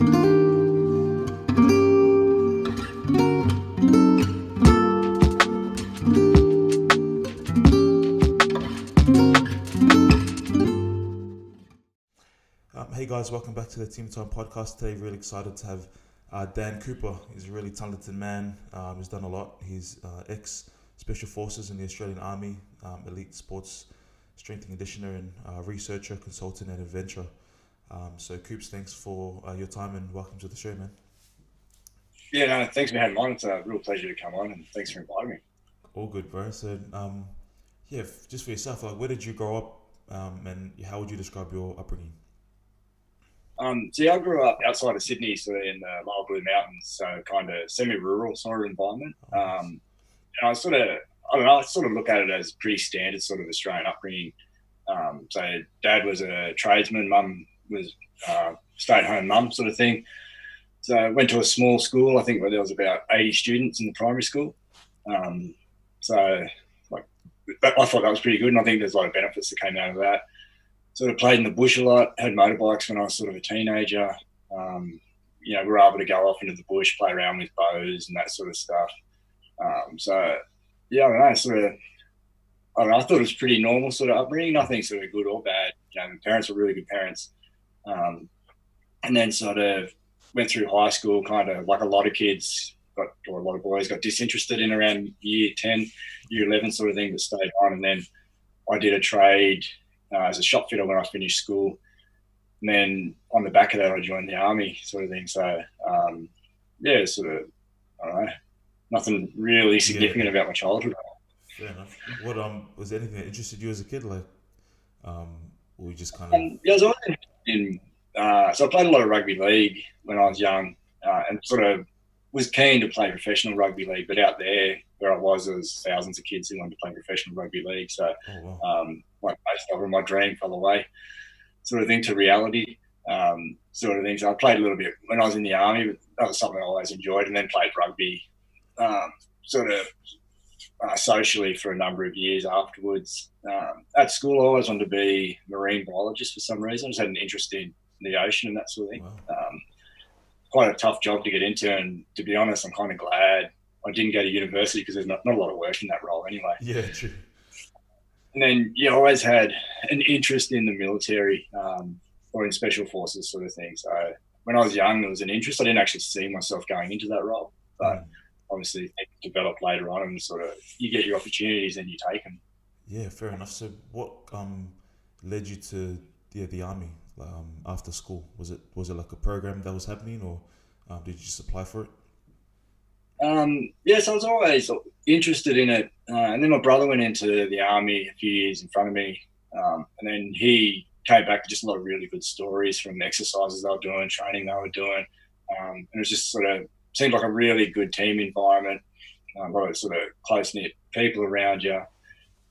Um, hey guys, welcome back to the Team Time podcast. Today, really excited to have uh, Dan Cooper. He's a really talented man. Um, he's done a lot. He's uh, ex Special Forces in the Australian Army, um, elite sports strength and conditioner, and uh, researcher, consultant, and adventurer. Um, so, Coops, thanks for uh, your time and welcome to the show, man. Yeah, no, thanks for having me on. It's a real pleasure to come on, and thanks for inviting me. All good, bro. So, um, yeah, just for yourself, like, where did you grow up, um, and how would you describe your upbringing? Um, so yeah, I grew up outside of Sydney, sort of in the Lower Blue Mountains, so kind of semi-rural sort of environment. Um, and I sort of, I don't know, I sort of look at it as pretty standard sort of Australian upbringing. Um, so dad was a tradesman, mum was uh, stay-at-home mum sort of thing. So I went to a small school, I think where there was about 80 students in the primary school. Um, so like, I thought that was pretty good, and I think there's a lot of benefits that came out of that sort of played in the bush a lot, had motorbikes when I was sort of a teenager. Um, you know, we were able to go off into the bush, play around with bows and that sort of stuff. Um, so, yeah, I don't know, sort of, I know, I thought it was pretty normal sort of upbringing, nothing sort of good or bad. You know, parents were really good parents. Um, and then sort of went through high school, kind of like a lot of kids, got, or a lot of boys got disinterested in around year 10, year 11 sort of thing, but stayed on. And then I did a trade uh, as a shop fitter when I finished school. And then on the back of that, I joined the army, sort of thing. So, um, yeah, sort of, I don't know, nothing really significant yeah. about my childhood. Fair enough. What um was there anything that interested you as a kid, like, um, or you just kind of? Um, yeah, I in. Uh, so I played a lot of rugby league when I was young, uh, and sort of was keen to play professional rugby league. But out there, where I was, there was thousands of kids who wanted to play professional rugby league. So, oh, wow. um, my most of my dream fell away, sort of thing to reality, um, sort of things. So I played a little bit when I was in the army, but that was something I always enjoyed, and then played rugby, um, sort of uh, socially for a number of years afterwards. Um, at school, I always wanted to be marine biologist for some reason. I just had an interest in the ocean and that sort of thing. Wow. Um, quite a tough job to get into, and to be honest, I'm kind of glad I didn't go to university because there's not, not a lot of work in that role anyway. Yeah, true. And then you always had an interest in the military um, or in special forces sort of thing. So when I was young, there was an interest. I didn't actually see myself going into that role, but mm. Obviously develop later on, and sort of you get your opportunities and you take them. Yeah, fair enough. So what um, led you to yeah, the army um, after school? Was it was it like a program that was happening, or um, did you just apply for it? Um, yes, I was always interested in it. Uh, and then my brother went into the army a few years in front of me. Um, and then he came back with just a lot of really good stories from exercises they were doing, training they were doing. Um, and it was just sort of seemed like a really good team environment, a lot of sort of close knit people around you.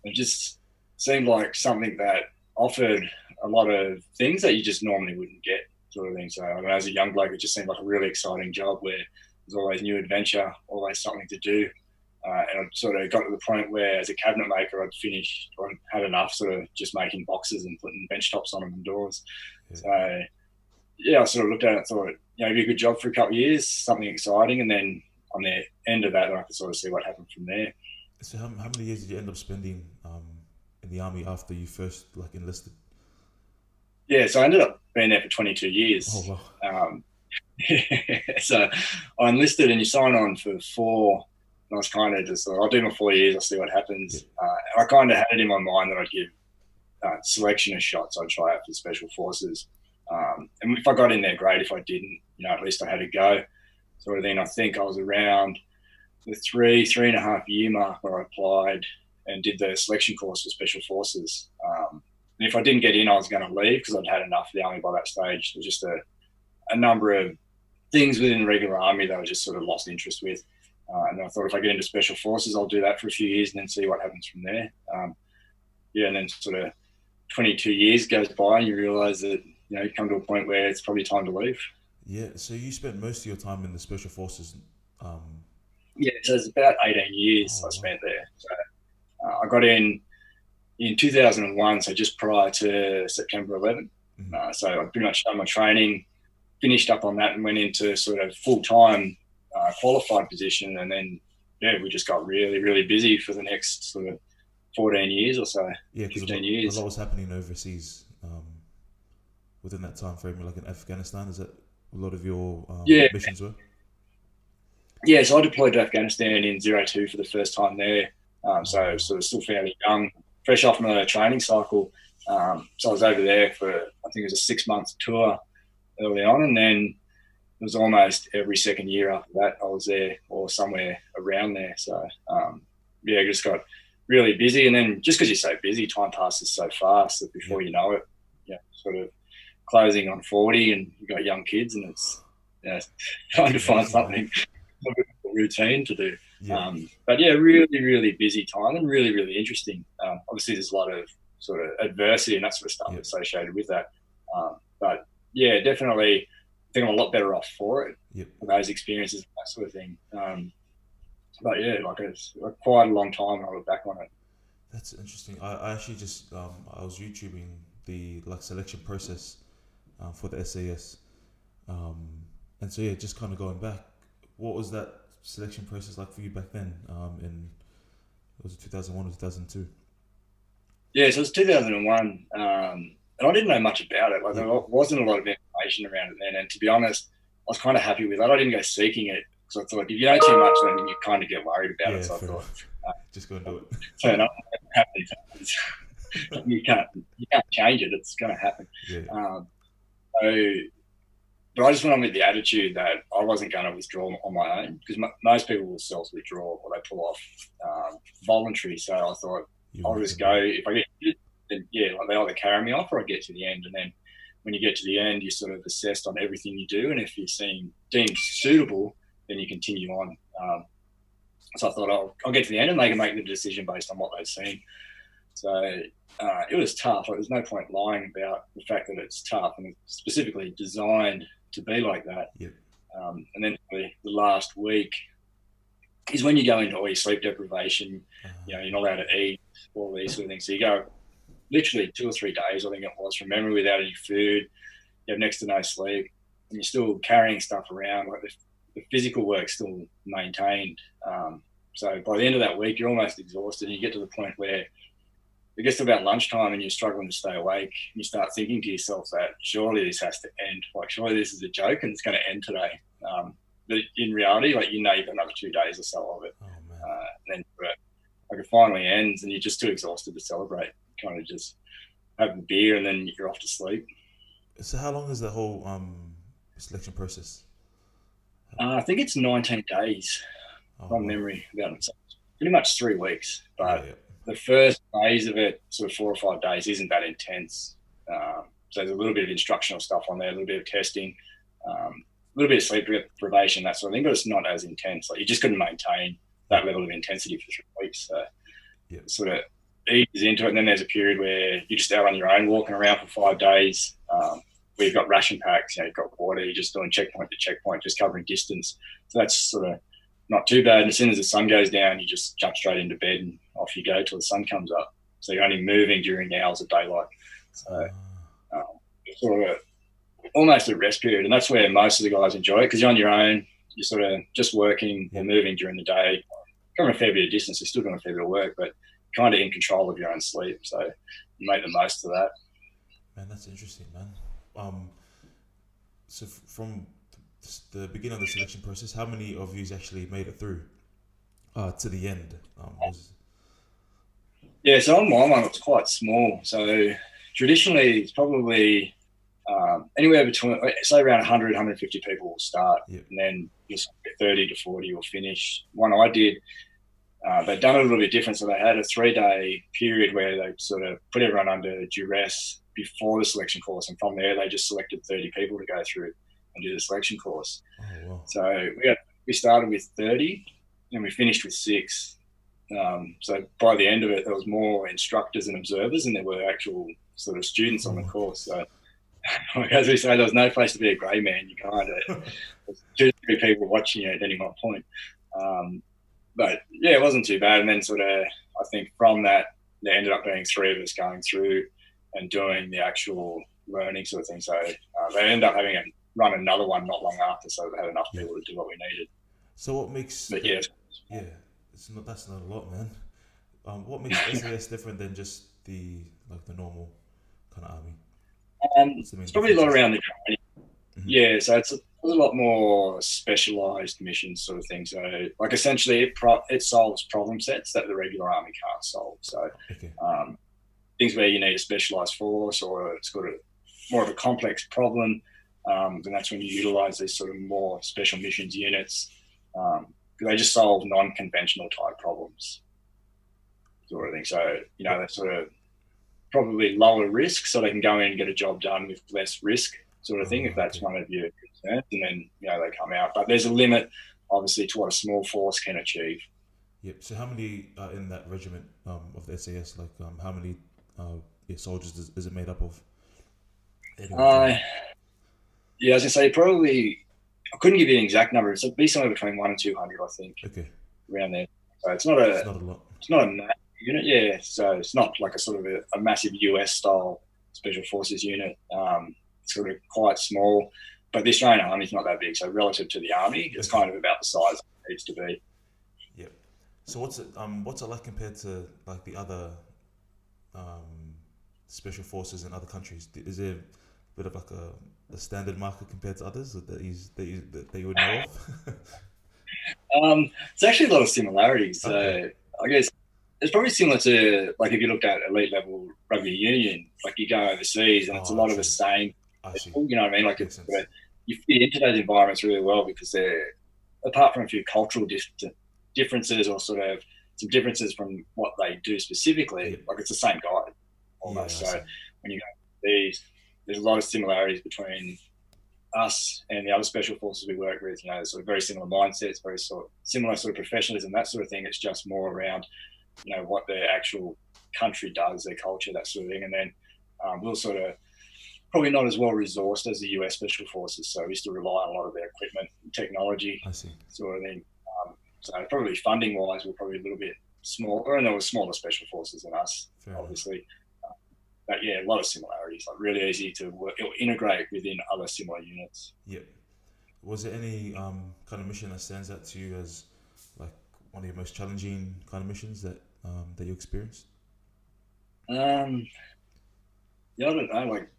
It just seemed like something that offered a lot of things that you just normally wouldn't get, sort of thing. So, I mean, as a young bloke, it just seemed like a really exciting job where there's always new adventure, always something to do. Uh, and I sort of got to the point where, as a cabinet maker, I'd finished, I had enough sort of just making boxes and putting bench tops on them and doors. Yeah. So, yeah, I sort of looked at it and thought, you know, it'd be a good job for a couple of years, something exciting. And then on the end of that, I could sort of see what happened from there. So, how, how many years did you end up spending um, in the army after you first like enlisted? Yeah, so I ended up being there for 22 years. Oh, wow. Um, so I enlisted and you sign on for four. And I was kind of just, like, I'll do my four years, I'll see what happens. Uh, I kind of had it in my mind that I'd give uh, selection a shot, so I'd try out for special forces. Um, and if I got in there, great. If I didn't, you know, at least I had a go. Sort of thing. I think I was around the three, three and a half year mark where I applied and did the selection course for special forces. Um, and if I didn't get in, I was going to leave because I'd had enough of the army by that stage. It was just a, a number of things within the regular army that I just sort of lost interest with. Uh, and I thought if I get into special forces, I'll do that for a few years and then see what happens from there. Um, yeah, and then sort of 22 years goes by and you realise that you know you come to a point where it's probably time to leave. Yeah. So you spent most of your time in the special forces. Um... Yeah, so it's about 18 years oh, I spent there. So uh, I got in in 2001, so just prior to September 11. Mm-hmm. Uh, so I pretty much done my training finished up on that and went into sort of full time uh, qualified position, and then yeah, we just got really really busy for the next sort of fourteen years or so. Yeah, fifteen a years. A lot was happening overseas within that time frame, like in Afghanistan. Is that a lot of your um, yeah. missions were? Yeah, so I deployed to Afghanistan in zero two for the first time there. Um, so sort of still fairly young, fresh off my training cycle. Um, so I was over there for I think it was a six month tour early on, and then it was almost every second year after that I was there or somewhere around there. So um, yeah, just got really busy, and then just because you're so busy, time passes so fast that before you know it, yeah, sort of closing on forty, and you've got young kids, and it's yeah, trying to find something routine to do. Yeah. Um, but yeah, really, really busy time and really, really interesting. Um, obviously, there's a lot of sort of adversity and that sort of stuff yep. associated with that. Um, but yeah, definitely, I think I'm a lot better off for it, yep. for those experiences, and that sort of thing. Um, but yeah, like it's quite a long time I look back on it. That's interesting. I, I actually just um, I was YouTubing the like selection process uh, for the SAS, um, and so yeah, just kind of going back, what was that selection process like for you back then? Um, in was it 2001 or 2002? Yeah, so it was 2001, um, and I didn't know much about it. Like yeah. there wasn't a lot of information around it then, and to be honest, I was kind of happy with that. I didn't go seeking it because I thought if you know too much, then you kind of get worried about yeah, it. So I thought, uh, just go and do it. Turn up, you can't you can't change it. It's going to happen. Yeah. Um, but I just went on with the attitude that I wasn't going to withdraw on my own because m- most people will self withdraw or they pull off um, voluntary. So I thought you I'll just go. If I get then yeah, like they either carry me off or I get to the end. And then when you get to the end, you're sort of assessed on everything you do. And if you're seen deemed suitable, then you continue on. Um, so I thought I'll, I'll, get to the end and they can make the decision based on what they've seen. So uh, it was tough. Like, there's no point lying about the fact that it's tough and it's specifically designed to be like that. Yep. Um, and then the, the, last week is when you go into all your sleep deprivation. Uh-huh. You know, you're not allowed to eat, all these sort of things. So you go literally two or three days, I think it was, from memory without any food. You have next to no sleep, and you're still carrying stuff around. Like the, the physical work's still maintained. Um, so by the end of that week, you're almost exhausted, and you get to the point where it gets to about lunchtime and you're struggling to stay awake. You start thinking to yourself that surely this has to end. Like surely this is a joke and it's going to end today. Um, but in reality, like you know, you've got another two days or so of it. Oh, uh, and then like it finally ends and you're just too exhausted to celebrate. kind of just have a beer and then you're off to sleep. So how long is the whole um, selection process? Uh, I think it's 19 days oh, from wow. memory. About pretty much three weeks, but. Yeah, yeah the first phase of it, sort of four or five days, isn't that intense. Um, so there's a little bit of instructional stuff on there, a little bit of testing, um, a little bit of sleep deprivation, that sort of thing, but it's not as intense. Like you just couldn't maintain that level of intensity for three weeks. So yeah. sort of eases into it. And then there's a period where you're just out on your own, walking around for five days. Um, where you've got ration packs, you know, you've got water, you're just doing checkpoint to checkpoint, just covering distance. So that's sort of not too bad. And as soon as the sun goes down, you just jump straight into bed and off you go till the sun comes up. So you're only moving during the hours of daylight. So um, it's sort of almost a rest period, and that's where most of the guys enjoy it because you're on your own. You're sort of just working or moving during the day, covering a fair bit of distance. You're still doing a fair bit of work, but kind of in control of your own sleep. So you make the most of that. Man, that's interesting, man. Um, so f- from the beginning of the selection process, how many of you actually made it through uh, to the end? Um, was... Yeah, so on my one, it was quite small. So traditionally, it's probably um, anywhere between, say, around 100, 150 people will start, and then 30 to 40 will finish. One I did, uh, they'd done it a little bit different. So they had a three day period where they sort of put everyone under duress before the selection course, and from there, they just selected 30 people to go through and do the selection course. Oh, wow. So we got, we started with 30 and we finished with six. Um, so by the end of it, there was more instructors and observers and there were actual sort of students on the oh. course. So as we say, there was no place to be a grey man. You kind of two, three people watching you at any one point. Um, but yeah, it wasn't too bad. And then sort of, I think from that, there ended up being three of us going through and doing the actual learning sort of thing. So uh, they ended up having a run another one not long after, so we had enough people to do what we needed. So what makes? But yeah, yeah, it's not. That's not a lot, man. Um, what makes SAS different than just the like the normal kind of army? um, What's the main it's probably a lot around the training. Mhm. Yeah, so it's a, a lot more specialized missions sort of thing. So, like essentially, it pro- it solves problem sets that the regular army can't solve. So, Okay. um, things where you need a specialized force or it's got a more of a complex problem, um, then that's when you utilize these sort of more special missions units. Um, 'cause they just solve non-conventional type problems, sort of thing. So, you know, they're sort of probably lower risk, so they can go in and get a job done with less risk, sort of thing, if that's one of your concerns. And then, you know, they come out. But there's a limit, obviously, to what a small force can achieve. Yep. So how many are in that regiment um, of the SAS? Like um, how many uh, yeah, soldiers is, is it made up of? Anyway, Uh, yeah, as I say, probably I couldn't give you an exact number. It's be somewhere between one and two hundred, I think, okay, around there. So it's not a it's not a lot. it's not a massive unit, yeah. So it's not like a sort of a, a massive US style special forces unit. Um, it's sort of quite small, but the Australian Army's not that big. So relative to the Army, it's kind of about the size it needs to be. Yep. So what's it um what's it like compared to like the other um special forces in other countries? Is there bit of like a, a standard marker compared to others that you that you that, that you would know of? Um, it's actually a lot of similarities. So Okay. I guess it's probably similar to like if you looked at elite level rugby union, like you go overseas and it's a Oh, lot of the same. You know what I mean? Like it's, you fit into those environments really well because they're apart from a few cultural dif- differences or sort of some differences from what they do specifically. Yeah. Like it's the same guy almost. Yeah, so when you go these, there's a lot of similarities between us and the other special forces we work with. You know, sort of very similar mindsets, very sort of similar sort of professionalism, that sort of thing. It's just more around, you know, what their actual country does, their culture, that sort of thing. And then um, we'll sort of probably not as well resourced as the US special forces, so we still rely on a lot of their equipment, and technology, I see. sort of thing. Um, so probably funding wise, we're probably a little bit smaller, and there were smaller special forces than us Fair obviously. But yeah, a lot of similarities. Like really easy to work, or integrate within other similar units. Yep. Was there any um, kind of mission that stands out to you as like one of your most challenging kind of missions that um, that you experienced? Um, yeah, I don't know. Like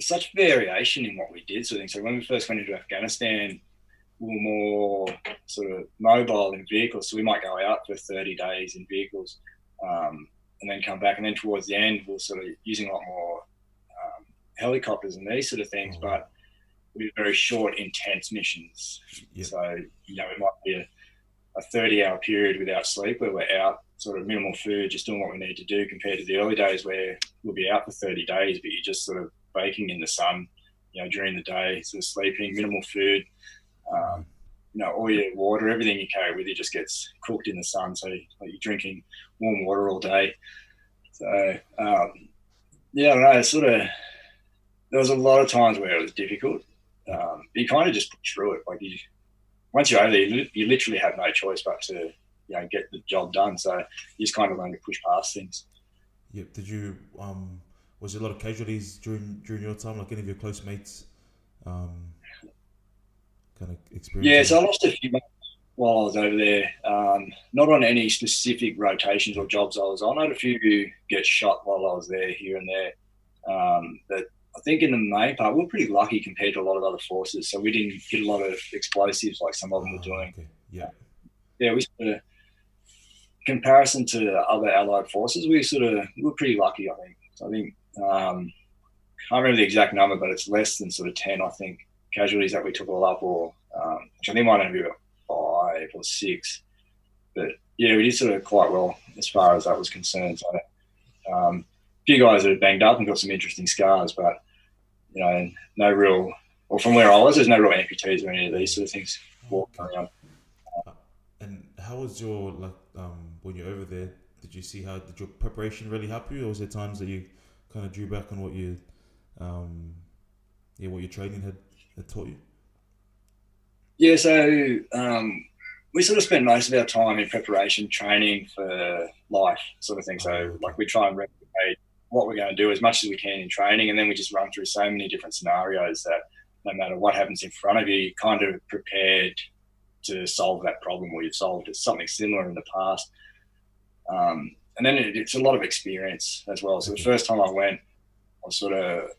such variation in what we did. So, so. When we first went into Afghanistan, we were more sort of mobile in vehicles. So we might go out for thirty days in vehicles, um, and then come back. And then towards the end, we we're sort of using a lot more um, helicopters and these sort of things. Wow. But we were very short, intense missions. Yep. So you know, it might be a, a thirty-hour period without sleep where we're out, sort of minimal food, just doing what we need to do, compared to the early days where we'll be out for thirty days, but you're just sort of baking in the sun, you know, during the day, sort of sleeping, minimal food. Um, you know, all your water, everything you carry with you just gets cooked in the sun. So you're drinking warm water all day. So um, yeah, I don't know. Sort of there was a lot of times where it was difficult. Um, you kind of just push through it. Like you, once you're over there, you, you literally have no choice but to you know get the job done. So you just kind of learn to push past things. Yep. Did you um was there a lot of casualties during during your time? Like any of your close mates um kind of experience? Yeah, so I lost a few months while I was over there. Um, not on any specific rotations or jobs I was on. I had a few get shot while I was there, here and there. Um, but I think in the main part, we are pretty lucky compared to a lot of other forces. So we didn't get a lot of explosives like some of them were doing. Okay. Yeah. Yeah, we sort of, comparison to other allied forces, we sort of we were pretty lucky. I think. So I think um, I can't remember the exact number, but it's less than sort of ten. I think casualties that we took all up, or um, which I think might only be about five or six. But yeah, we did sort of quite well as far as that was concerned. So um, a few guys that are banged up and got some interesting scars, but you know, no real. Well, from where I was, there's no real amputees or any of these sort of things. And how was your like um when you're over there? Did you see how did your preparation really help you, or was there times that you kind of drew back on what you um yeah what your training had, had taught you? Yeah, so um, we sort of spend most of our time in preparation, training for life, sort of thing. So, like, we try and replicate what we're going to do as much as we can in training, and then we just run through so many different scenarios that no matter what happens in front of you, you're kind of prepared to solve that problem or you've solved something similar in the past. Um, and then it, it's a lot of experience as well. So the first time I went, I was sort of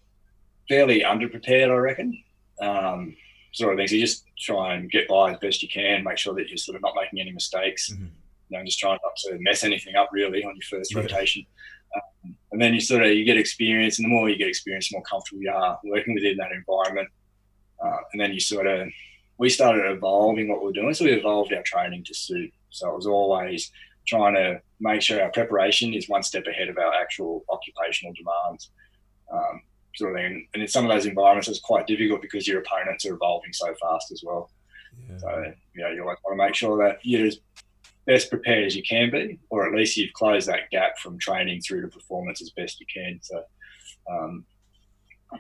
fairly underprepared, I reckon. Um, sort of things. You just try and get by as best you can, make sure that you're sort of not making any mistakes. Mm-hmm. You know, just trying not to mess anything up really on your first yeah. rotation. Um, and then you sort of you get experience, and the more you get experience, the more comfortable you are working within that environment. Uh, and then you sort of we started evolving what we are doing, so we evolved our training to suit. So it was always trying to make sure our preparation is one step ahead of our actual occupational demands. Um, sort of thing. And in some of those environments, it's quite difficult because your opponents are evolving so fast as well. Yeah. So, you know, you want to make sure that you're as best prepared as you can be, or at least you've closed that gap from training through to performance as best you can. So, um,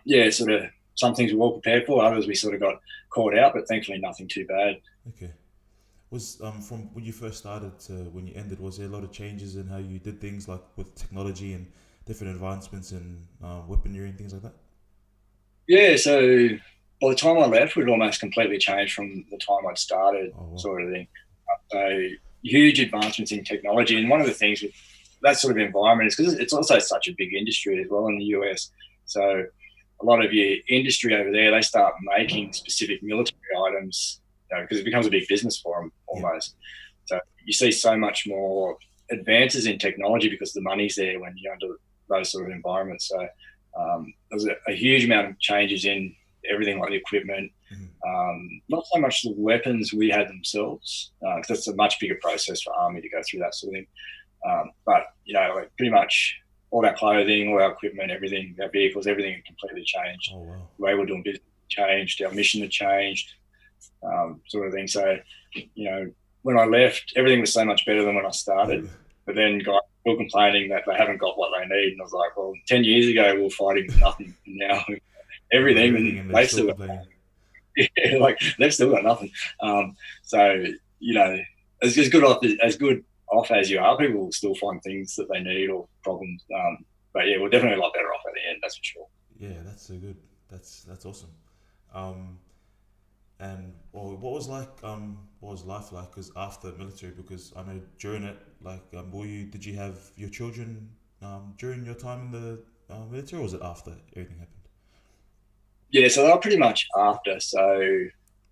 yeah, sort of some things we were well prepared for, others we sort of got caught out, but thankfully nothing too bad. Okay. Was um, from when you first started to when you ended, was there a lot of changes in how you did things, like with technology and different advancements in uh, weaponry and things like that? Yeah, so by the time I left, we'd almost completely changed from the time I'd started, oh, wow. sort of thing. So huge advancements in technology, and one of the things with that sort of environment is because it's also such a big industry as well in the US. So a lot of your industry over there, they start making specific military items because you know, it becomes a big business for them almost. Yeah. So you see so much more advances in technology because the money's there when you're under those sort of environments. So um, there's a, a, huge amount of changes in everything like the equipment, mm-hmm. um, not so much the weapons we had themselves, because uh, that's a much bigger process for army to go through that sort of thing. Um, but you know, like pretty much all our clothing, all our equipment, everything, our vehicles, everything completely changed. Oh, wow. The way we're doing business changed, our mission had changed, um, sort of thing. So, you know, when I left, everything was so much better than when I started. But then guys still complaining that they haven't got what they need. And I was like, well, 10 years ago, we were fighting for nothing. And now everything, everything and they still, got, yeah, like they've still got nothing. Um, so, you know, as, as good off as good off as you are, people will still find things that they need or problems. Um, but yeah, we're definitely a lot better off at the end, that's for sure. Yeah, that's so good. That's that's awesome. Um, and well, what was like um what was life like because after military because I know during it like um were you did you have your children um during your time in the uh, military or was it after everything happened? Yeah, so they were pretty much after. So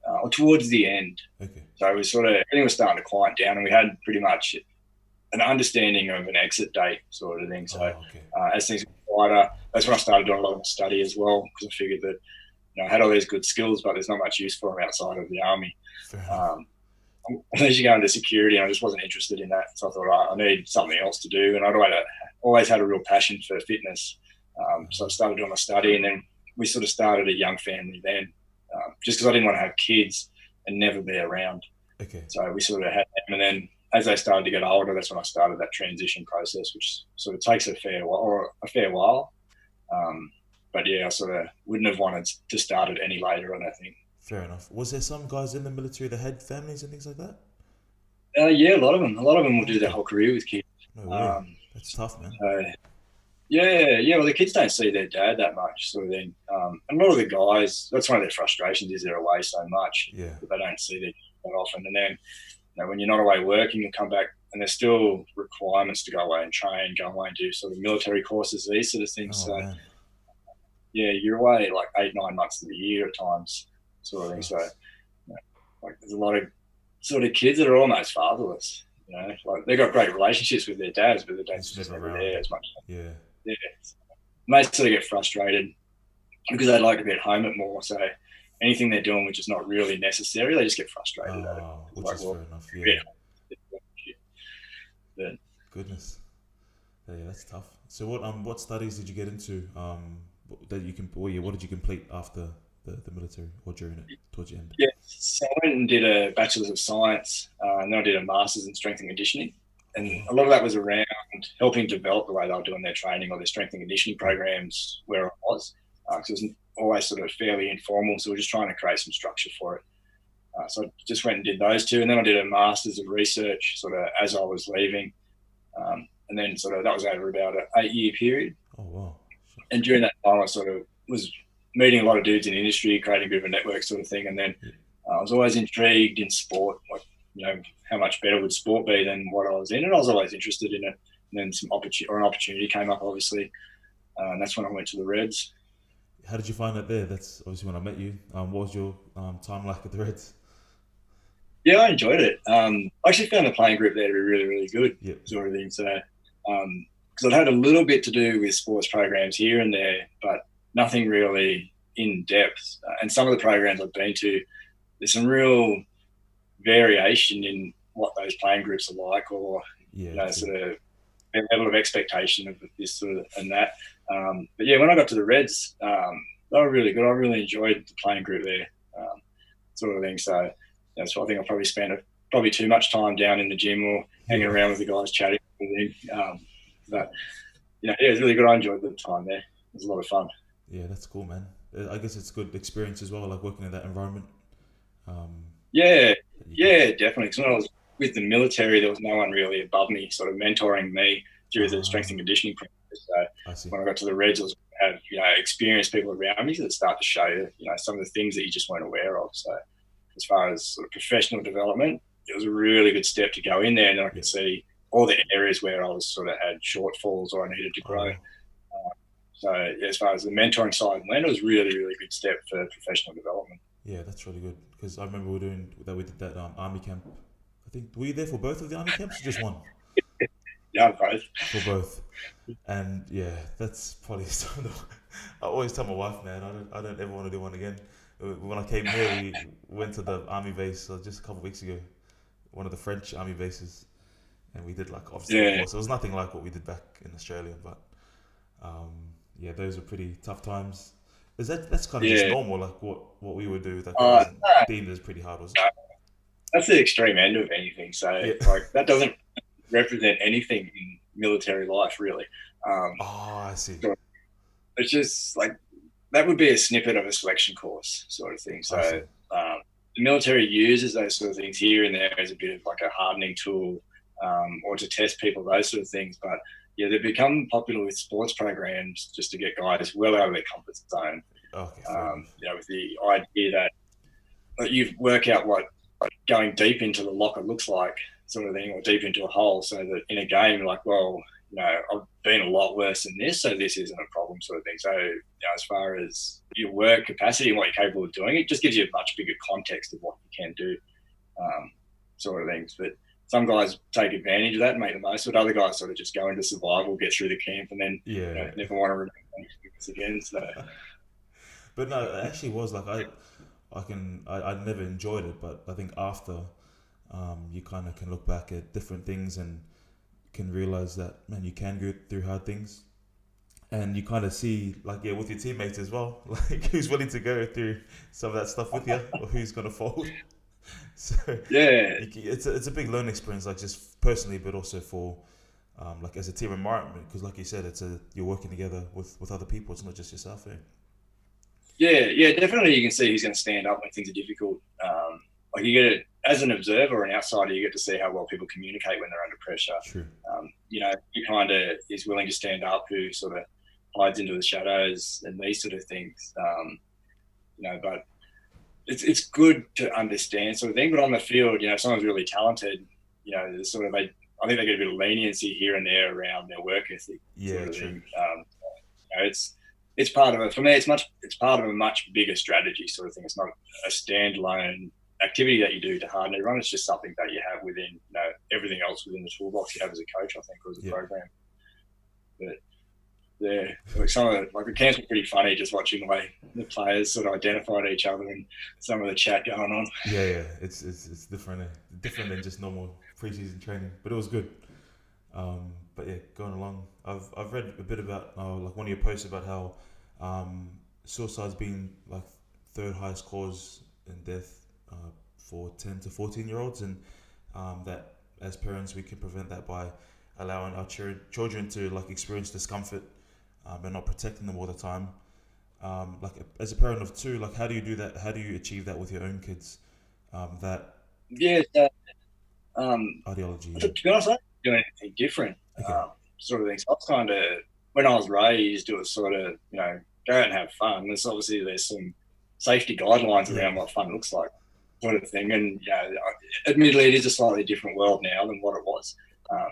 uh, towards the end. Okay. So it was sort of everything was starting to quiet down, and we had pretty much an understanding of an exit date sort of thing. So oh, okay. uh, as things got quieter, that's when I started doing a lot of study as well because I figured that you know, I had all these good skills, but there's not much use for them outside of the army. Um, as you go into security, I just wasn't interested in that. So I thought, right, I need something else to do. And I'd always had a real passion for fitness. Um, so I started doing my study, and then we sort of started a young family then, um, just because I didn't want to have kids and never be around. Okay. So we sort of had them, and then as they started to get older, that's when I started that transition process, which sort of takes a fair while, or a fair while. Um, but yeah, I sort of wouldn't have wanted to start it any later. I don't think. Fair enough. Was there some guys in the military that had families and things like that? Uh, yeah, a lot of them. A lot of them will do their whole career with kids. No way. Um, That's tough, man. Uh, yeah, yeah. Well, the kids don't see their dad that much, sort of thing. Um, and a lot of the guys, that's one of their frustrations, is they're away so much yeah. that they don't see their that often. And then, you know, when you're not away working, you come back and there's still requirements to go away and train, go away and do sort of military courses, these sort of things. Oh, so, man yeah, you're away like eight, nine months of the year at times, sort of thing. So, you know, like, there's a lot of sort of kids that are almost fatherless. You know, like they've got great relationships with their dads, but the dads just never there as much. Yeah, yeah. And they sort of get frustrated because they like to be at home at more. So anything they're doing which is not really necessary, they just get frustrated oh, at it. Oh, which like, is well, fair enough. Yeah. yeah. But, Goodness. Yeah, that's tough. So what um what studies did you get into um that you can, yeah, what did you complete after the, the military or during it towards the end? Yeah, so I went and did a bachelor's of science, uh, and then I did a master's in strength and conditioning, and a lot of that was around helping develop the way they were doing their training or their strength and conditioning programs where I was. Uh, it was always sort of fairly informal, so we are just trying to create some structure for it. Uh, so I just went and did those two, and then I did a master's of research sort of as I was leaving, um, and then sort of that was over about an eight-year period. Oh wow! And during that time, I sort of was meeting a lot of dudes in the industry, creating a bit of a network sort of thing. And then uh, I was always intrigued in sport, like you know how much better would sport be than what I was in, and I was always interested in it. And then some opportunity or an opportunity came up, obviously, uh, and that's when I went to the Reds. How did you find it there? That's obviously when I met you. Um, what was your um, time like at the Reds? Yeah, I enjoyed it. Um, I actually found the playing group there to be really, really good, yep. sort of thing. So, because I'd had a little bit to do with sports programs here and there, but nothing really in depth. Uh, and some of the programs I've been to, there's some real variation in what those playing groups are like, or yeah, you know, sort of level of expectation of this sort of and that. Um, but yeah, when I got to the Reds, um, they were really good. I really enjoyed the playing group there, um, sort of thing. So that's what I think I probably spent a, probably too much time down in the gym or hanging around with the guys chatting. Um, but you know, yeah, it was really good. I enjoyed the time there. It was a lot of fun. Yeah, that's cool, man. I guess it's good experience as well, like working in that environment. Um, yeah, yeah, definitely. Because when I was with the military, there was no one really above me, sort of mentoring me through the strength and conditioning process. So I when I got to the Reds, I was had you know experienced people around me that start to show you you know some of the things that you just weren't aware of. So as far as sort of professional development, it was a really good step to go in there, and then I could see all the areas where I was sort of had shortfalls or I needed to grow. Uh, so as far as the mentoring side went, it was really really good step for professional development. Yeah, that's really good because I remember we were doing that. We did that um, army camp. I think were you there for both of the army camps or just one? yeah, both. For both, and yeah, that's probably some of the. I always tell my wife, man, I don't, I don't ever want to do one again. When I came here, we went to the army base uh, just a couple of weeks ago, one of the French army bases, and we did like obviously, yeah. so it was nothing like what we did back in Australia, but um, yeah, those were pretty tough times. Is that that's kind of yeah. just normal, like what what we would do? That uh, deemed as pretty hard, was it? That's the extreme end of anything. So yeah. like that doesn't represent anything in military life, really. Um, oh, I see. So it's just like that would be a snippet of a selection course, sort of thing. So um, the military uses those sort of things here and there as a bit of like a hardening tool, um, or to test people, those sort of things. But yeah, they've become popular with sports programs just to get guys well out of their comfort zone. Okay. Um, you know, with the idea that, that you work out what going deep into the locker looks like, sort of thing, or deep into a hole, so that in a game you're like, well, you know, I've been a lot worse than this, so this isn't a problem, sort of thing. So, you know, as far as your work capacity and what you're capable of doing, it just gives you a much bigger context of what you can do, um, sort of things. But some guys take advantage of that and make the most of it. Other guys sort of just go into survival, get through the camp, and then yeah, you know, never want to repeat again. So, but no, it actually was like I, I can I, I never enjoyed it, but I think after, um, you kind of can look back at different things and can realize that man, you can go through hard things, and you kind of see like yeah with your teammates as well, like who's willing to go through some of that stuff with you, or who's gonna fold. so yeah, it's a, it's a big learning experience, like just personally, but also for um, like as a team environment, because like you said, it's a you're working together with with other people. It's not just yourself. Eh? Yeah, yeah, definitely. You can see who's going to stand up when things are difficult. Um, like you get it as an observer or an outsider, you get to see how well people communicate when they're under pressure. True. Um, you know, who kind of is willing to stand up, who sort of hides into the shadows, and these sort of things. Um, you know, but it's it's good to understand sort of thing. But on the field, you know, if someone's really talented, you know, there's sort of a I think they get a bit of leniency here and there around their work ethic. Yeah, sort of true. Um, you know, it's it's part of it for me. It's much it's part of a much bigger strategy sort of thing. It's not a standalone activity that you do to harden everyone. It's just something that you have within you know everything else within the toolbox you have as a coach. I think or as a program. But yeah, like some of the, like the camps were pretty funny just watching the way the players sort of identified each other and some of the chat going on. Yeah, yeah, it's it's, it's different, eh? different than just normal preseason training, but it was good. Um, but yeah, going along, I've I've read a bit about uh, like one of your posts about how um, suicide's been like third highest cause in death uh, for ten to fourteen year olds, and um, that as parents we can prevent that by allowing our ch- children to like experience discomfort um, and not protecting them all the time. Um, like as a parent of two, like how do you do that? How do you achieve that with your own kids? Um, that yeah, um, ideology. To, to be honest, I don't do anything different. Okay. Um, sort of things. I was kind of when I was raised, it was sort of you know go out and have fun. There's obviously there's some safety guidelines around what fun looks like, sort of thing. And you know, admittedly, it is a slightly different world now than what it was. Um,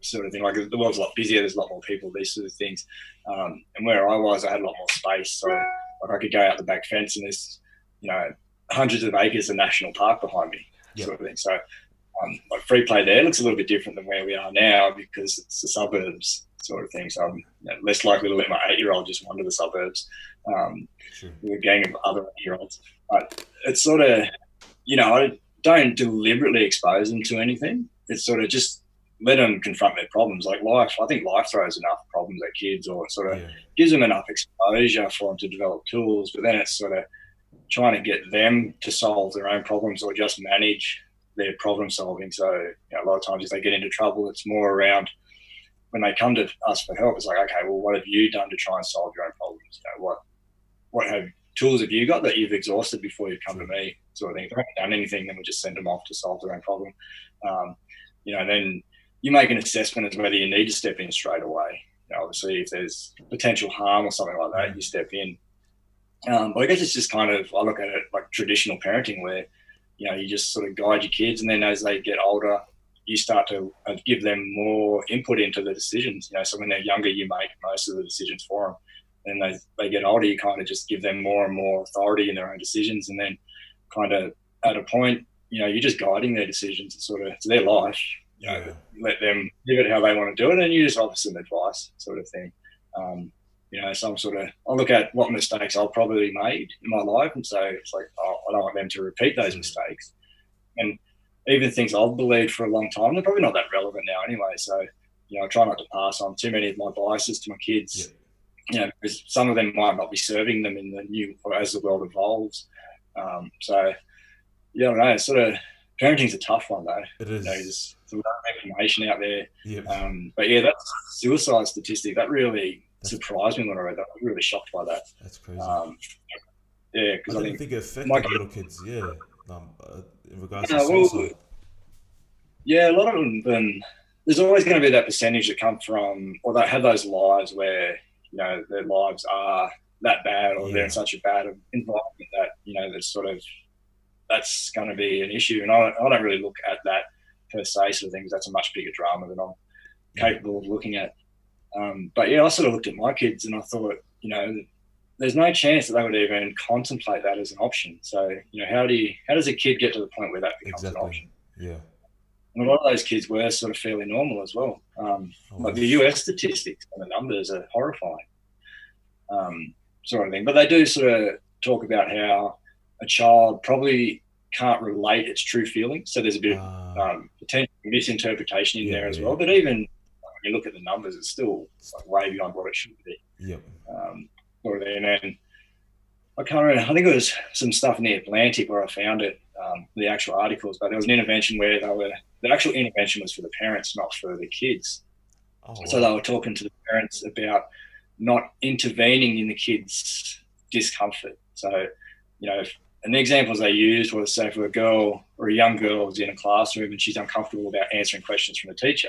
sort of thing. Like the world's a lot busier. There's a lot more people. These sort of things. Um, and where I was, I had a lot more space, so like I could go out the back fence and there's you know hundreds of acres of national park behind me, yep. sort of thing. So um, like free play there looks a little bit different than where we are now because it's the suburbs sort of thing. So I'm you know, less likely to let my eight year old just wander the suburbs um, sure. with a gang of other eight year olds. But it's sort of, you know, I don't deliberately expose them to anything. It's sort of just let them confront their problems. Like life, I think life throws enough problems at kids or sort of yeah. gives them enough exposure for them to develop tools. But then it's sort of trying to get them to solve their own problems or just manage their problem solving. So you know, a lot of times if they get into trouble, it's more around when they come to us for help. It's like, okay, well, what have you done to try and solve your own problems? You know, what what have tools have you got that you've exhausted before you've come to me? Sort of thing. If they haven't done anything, then we just send them off to solve their own problem. Um, you know, then you make an assessment as whether you need to step in straight away. You know, obviously, if there's potential harm or something like that, you step in. Um, but I guess it's just kind of I look at it like traditional parenting, where you know you just sort of guide your kids, and then as they get older, you start to uh, give them more input into the decisions. You know, so when they're younger, you make most of the decisions for them. And they they get older, you kind of just give them more and more authority in their own decisions, and then kind of at a point, you know, you're just guiding their decisions. It's sort of it's their life. You know, yeah. let them live it how they want to do it, and you just offer some advice, sort of thing. Um, you know, some sort of, I look at what mistakes I've probably made in my life and so it's like, oh, I don't want them to repeat those mistakes. And even things I've believed for a long time, they're probably not that relevant now anyway. So, you know, I try not to pass on too many of my biases to my kids. Yeah. You know, because some of them might not be serving them in the new or as the world evolves. Um, so, yeah, I don't know. It's sort of parenting's a tough one though. It is. You know, there's a lot of information out there. Yep. Um, but yeah, that suicide statistic that really that's surprised me when I read that. I was really shocked by that. That's crazy. Um, yeah, because I, I, think, think it affected little kids. Yeah, um, uh, in regards yeah, to suicide. Well, yeah, a lot of them. Then there's always going to be that percentage that come from, or that have those lives where you know their lives are that bad, or yeah. they're in such a bad environment that you know there's sort of that's going to be an issue. And I don't, I don't really look at that per se sort of things. That's a much bigger drama than I'm capable of looking at. Um, but yeah, I sort of looked at my kids and I thought, you know, there's no chance that they would even contemplate that as an option. So, you know, how do you, how does a kid get to the point where that becomes exactly. an option? Yeah. And a lot of those kids were sort of fairly normal as well. Um, oh, like the US statistics and the numbers are horrifying, um, sort of thing. But they do sort of talk about how a child probably can't relate its true feelings. So there's a bit uh, of ah. um, potential misinterpretation in yeah, there as yeah. well. But even when you look at the numbers, it's still like way beyond what it should be. Yep. Um, or then, and I can't remember. I think it was some stuff in the Atlantic where I found it, um, the actual articles. But there was an intervention where they were the actual intervention was for the parents, not for the kids. Oh, so they were talking to the parents about not intervening in the kids' discomfort. So, you know, if, and the examples they used was say for a girl or a young girl is in a classroom and she's uncomfortable about answering questions from the teacher,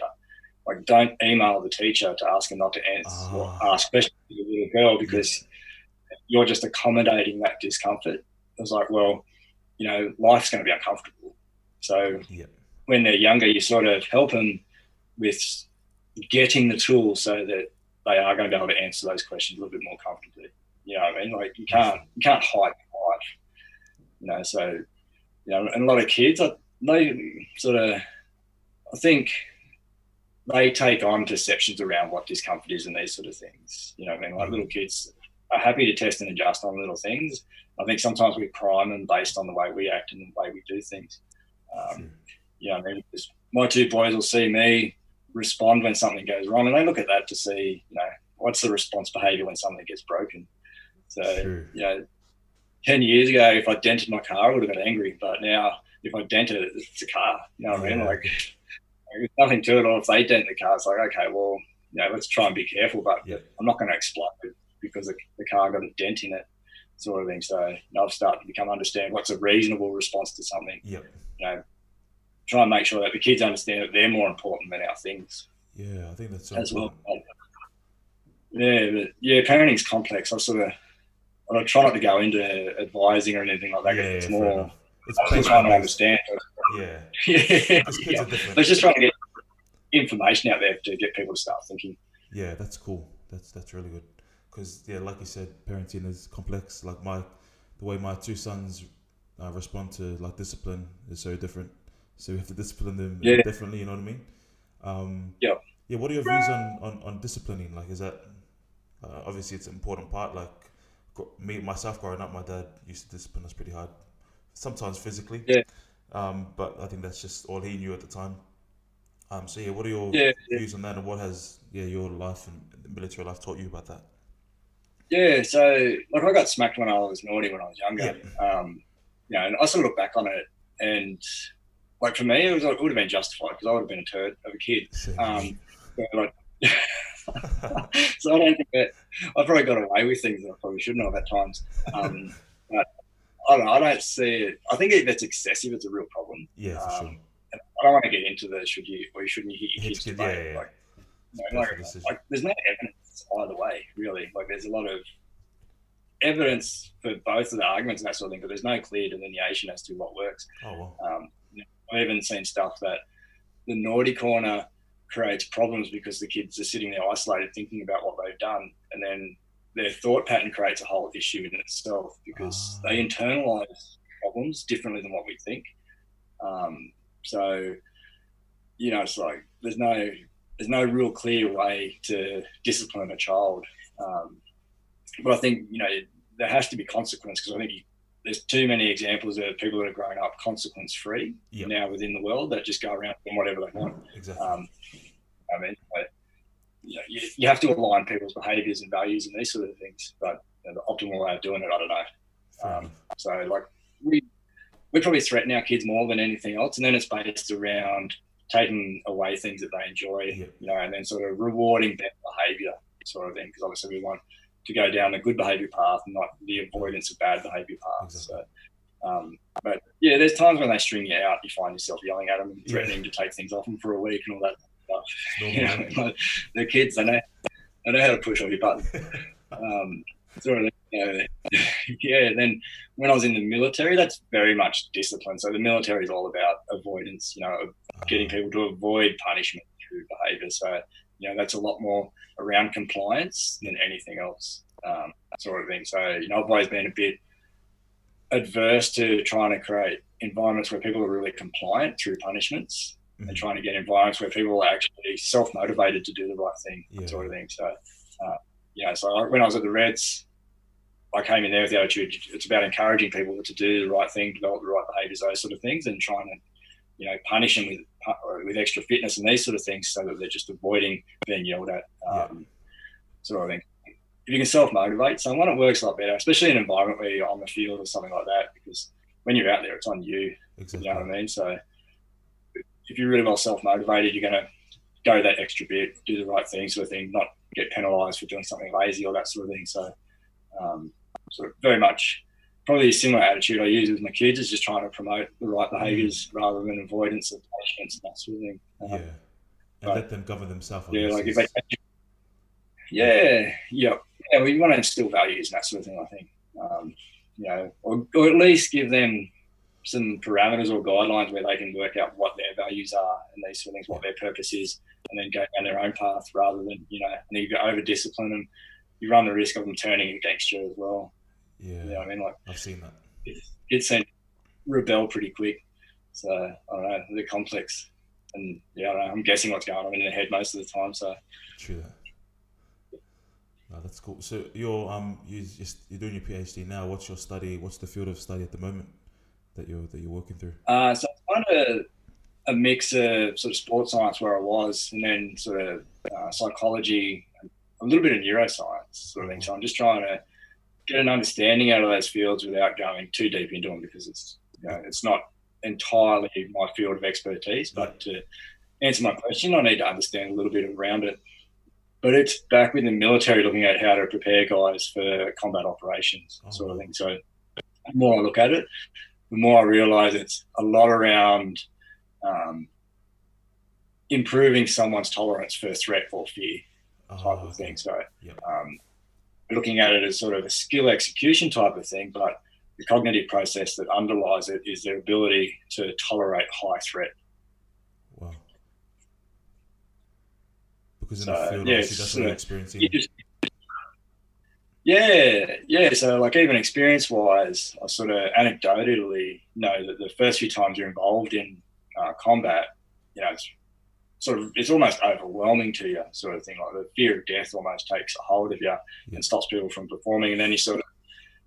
like don't email the teacher to ask her not to answer oh. or ah. ask questions to the little girl because you're just accommodating that discomfort. It was like, well, you know, life's going to be uncomfortable. So yep. when they're younger, you sort of help them with getting the tools so that they are going to be able to answer those questions a little bit more comfortably. You know what I mean? Like you can't you can't hide. You know, so you know, and a lot of kids, I, they sort of, I think they take on perceptions around what discomfort is and these sort of things. You know, I mean, like little kids are happy to test and adjust on little things. I think sometimes we prime them based on the way we act and the way we do things. Um, you know, I mean, my two boys will see me respond when something goes wrong, and they look at that to see, you know, what's the response behaviour when something gets broken. So, sure. you know, ten years ago, if I dented my car, I would have got angry. But now, if I dented it, it's a car. You know what yeah. I mean? Like, there's nothing to it. Or if they dent the car, it's like, okay, well, you know, let's try and be careful. But yeah. I'm not going to explode because the, the, car got a dent in it, sort of thing. So you know, I've started to become understand what's a reasonable response to something. Yep. You know, try and make sure that the kids understand that they're more important than our things. Yeah, I think that's so as important. well. Yeah, but yeah, parenting's complex. I sort of I try not to go into advising or anything like that. Yeah, it's more enough. It's based trying to understand. Yeah, yeah, yeah. are different. It's just trying to get information out there to get people to start thinking. Yeah, that's cool. That's that's really good. Because yeah, like you said, parenting is complex. Like my, the way my two sons uh, respond to like discipline is so different. So we have to discipline them Yeah. differently. You know what I mean? Um, Yeah. Yeah. What are your views on on, on disciplining? Like, is that uh, obviously it's an important part. Like me myself growing up, my dad used to discipline us pretty hard. Sometimes physically. Yeah. Um, but I think that's just all he knew at the time. Um, so yeah, what are your Yeah, yeah. views on that, and what has yeah your life and military life taught you about that? Yeah, so like I got smacked when I was naughty when I was younger. Um, you know, and I sort of look back on it, and like for me, it was it would have been justified because I would have been a turd of a kid. Um, like, so I don't think that I probably got away with things that I probably shouldn't have at times. Um, but I don't know. I don't see it. I think if it's excessive, it's a real problem. yeah, for sure. Um, I don't want to get into the should you or shouldn't you hit your kids debate. yeah, yeah. Like, you know, like, like, there's no evidence either way, really. Like there's a lot of evidence for both of the arguments and that sort of thing, but there's no clear delineation as to what works. Oh well. Um, I've even seen stuff that the naughty corner creates problems because the kids are sitting there isolated thinking about what they've done, and then their thought pattern creates a whole issue in itself because Ah. they internalize problems differently than what we think. Um, so, you know, it's like there's no there's no real clear way to discipline a child. Um, but I think you know there has to be consequence because I think you, there's too many examples of people that are growing up consequence free Yep. now within the world that just go around doing whatever they want. Exactly. Um, I mean, but, you, know, you, you have to align people's behaviours and values and these sort of things. But you know, the optimal way of doing it, I don't know. Um. So like we we probably threaten our kids more than anything else, and then it's based around taking away things that they enjoy, Yeah. you know, and then sort of rewarding better behaviour sort of thing. Because obviously we want to go down the good behaviour path, not the avoidance of bad behaviour path. Exactly. So, um, but yeah, there's times when they string you out, you find yourself yelling at them, and Yeah. threatening to take things off them for a week and all that stuff. You know, like, they're kids, they know, they know how to push off your button. Um, sort of, you know, yeah. Then when I was in the military, that's very much discipline. So the military is all about avoidance. You know, getting Uh, people to avoid punishment through behaviour. So you know, that's a lot more around compliance than anything else, um, sort of thing. So you know, I've always been a bit adverse to trying to create environments where people are really compliant through punishments mhm. and trying to get environments where people are actually self motivated to do the right thing, Yeah. sort of thing. So, uh, know, so I, when I was at the Reds, I came in there with the attitude it's about encouraging people to do the right thing, develop the right behaviours, those sort of things, and trying to, you know, punish them with with extra fitness and these sort of things, so that they're just avoiding being yelled at, um, sort of thing. If you can self motivate someone, it works a lot better, especially in an environment where you're on the field or something like that, because when you're out there, it's on you. exactly. You know what I mean? So if you're really well self motivated, you're going to go that extra bit, do the right thing, sort of thing, not get penalised for doing something lazy or that sort of thing. So, um, sort of very much probably a similar attitude I use with my kids is just trying to promote the right behaviours rather than avoidance of punishments and that sort of thing. Um, Yeah. And but- let them govern themselves. Yeah, like if they, yeah, yeah, yeah. We want to instill values and that sort of thing. I think, um, you know, or, or at least give them some parameters or guidelines where they can work out what their values are and these sort of things, what their purpose is, and then go down their own path rather than you know, and if you over discipline them, you run the risk of them turning against you as well. Yeah, You know I mean? Like I've seen that. kids seem to rebel pretty quick. So I don't know, they're complex. And yeah, I don't know, I'm guessing what's going on in their head most of the time. So True that. No, that's cool. So you're um you just you're doing your PhD now. What's your study? What's the field of study at the moment that you're that you're working through? Uh, so it's kind of a mix of sort of sports science where I was, and then sort of uh, psychology, a little bit of neuroscience sort of thing. So I'm just trying to get an understanding out of those fields without going too deep into them because it's you know it's not entirely my field of expertise. But to answer my question, I need to understand a little bit around it. But it's back with the military looking at how to prepare guys for combat operations, sort of thing. So the more I look at it, the more I realise it's a lot around um, improving someone's tolerance for threat or fear. type Oh, of okay. thing. So, Yep. um, looking at it as sort of a skill execution type of thing, but the cognitive process that underlies it is their ability to tolerate high threat. Wow. Because in So, the field, yeah, obviously, that's what you're uh, experiencing. You just- yeah, yeah. So, like, even experience wise, I sort of anecdotally know that the first few times you're involved in uh, combat, you know, it's sort of it's almost overwhelming to you, sort of thing. Like the fear of death almost takes a hold of you and stops people from performing, and then you sort of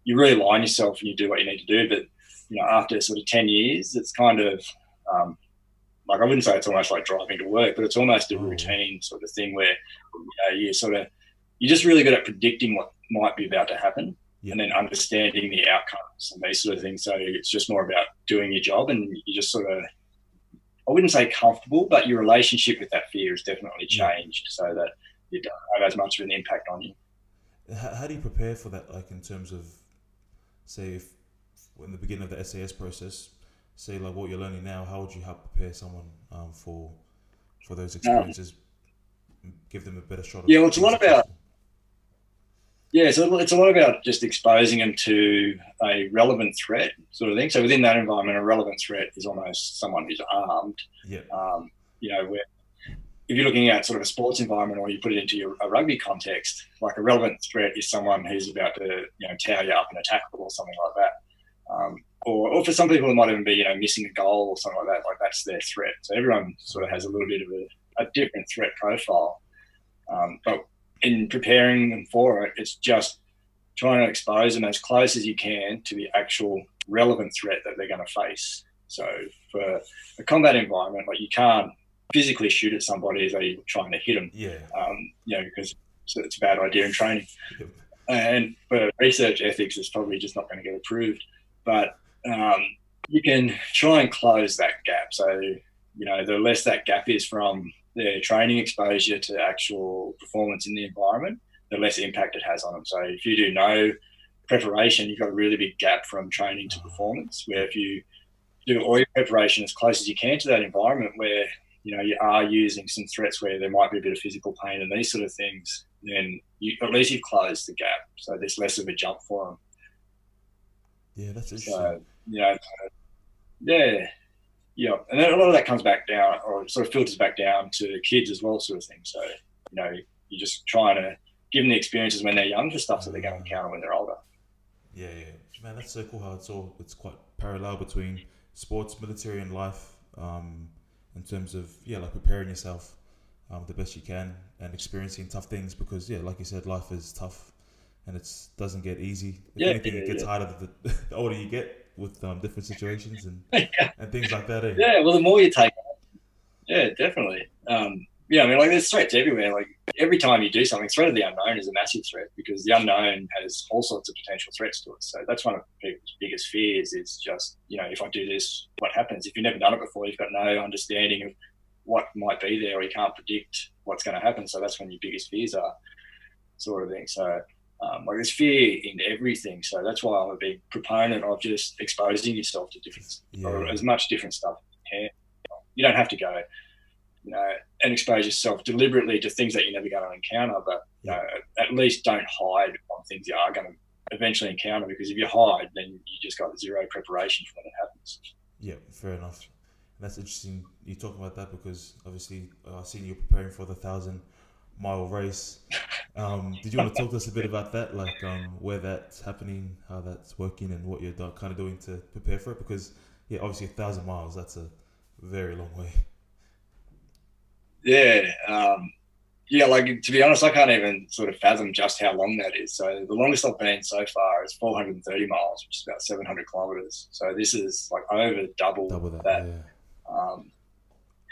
you really line yourself and you do what you need to do. But you know, after sort of ten years, it's kind of um, like I wouldn't say it's almost like driving to work, but it's almost a Oh. routine sort of thing where you know, you sort of you're just really good at predicting what might be about to happen Yeah. and then understanding the outcomes and these sort of things. So it's just more about doing your job and you just sort of I wouldn't say comfortable, but your relationship with that fear has definitely changed so that it doesn't have as much of an impact on you. How, do you prepare for that? Like in terms of, say, if in the beginning of the SAS process, say like what you're learning now, how would you help prepare someone um, for for those experiences? Give them a better shot. Of Yeah, well, it's a lot about-? Yeah, so it's a lot about just exposing them to a relevant threat sort of thing. So within that environment, a relevant threat is almost someone who's armed. Yeah, Um, you know, where if you're looking at sort of a sports environment or you put it into your, a rugby context, like a relevant threat is someone who's about to, you know, tear you up in a tackle or something like that. Um, or, or for some people, it might even be, you know, missing a goal or something like that. Like that's their threat. So everyone sort of has a little bit of a, a different threat profile. Um, but in preparing them for it, it's just trying to expose them as close as you can to the actual relevant threat that they're going to face. So for a combat environment, like you can't physically shoot at somebody as they trying to hit them, yeah, um, you know, because it's, it's a bad idea in training. Yep. And for research ethics, it's probably just not going to get approved. But um, you can try and close that gap. So, you know, the less that gap is from their training exposure to actual performance in the environment, the less impact it has on them. So, if you do no preparation, you've got a really big gap from training to performance. Where if you do all your preparation as close as you can to that environment, where you know you are using some threats where there might be a bit of physical pain and these sort of things, then you, at least you've closed the gap. So there's less of a jump for them. yeah. That's interesting. So you know, yeah, yeah, and then a lot of that comes back down, or sort of filters back down to kids as well, sort of thing. So you know, you're just trying to give them the experiences when they're young for stuff that they're going to encounter when they're older. Yeah, yeah, man, that's so cool how it's all it's quite parallel between sports, military, and life. Um, in terms of yeah, like preparing yourself um, the best you can and experiencing tough things because yeah, like you said, life is tough and it doesn't get easy. If Yeah, anything, it gets yeah. harder the, the older you get with um, different situations and and things like that. Eh? Yeah, well, the more you take, yeah, definitely. Um, yeah, I mean, like there's threats everywhere. Like every time you do something, threat of the unknown is a massive threat because the unknown has all sorts of potential threats to it. So that's one of people's biggest fears is just, you know, if I do this, what happens? If you've never done it before, you've got no understanding of what might be there or you can't predict what's going to happen. So that's when your biggest fears are, sort of thing. So um, like there's fear in everything. So that's why I'm a big proponent of just exposing yourself to different or as much different stuff as you don't have to go, you know, and expose yourself deliberately to things that you're never going to encounter, but you know, at least don't hide on things you are going to eventually encounter because if you hide, then you just got zero preparation for when it happens. yeah, fair enough. That's interesting. You talk about that because obviously uh, I've seen you preparing for the thousand mile race. Um, did you want to talk to us a bit about that, like um, where that's happening, how that's working, and what you're do- kind of doing to prepare for it? Because yeah, obviously a thousand miles—that's a very long way. Yeah. Um, yeah, like to be honest, I can't even sort of fathom just how long that is. So the longest I've been so far is 430 miles, which is about 700 kilometers. So this is like over double, Double that. that. Yeah. Um,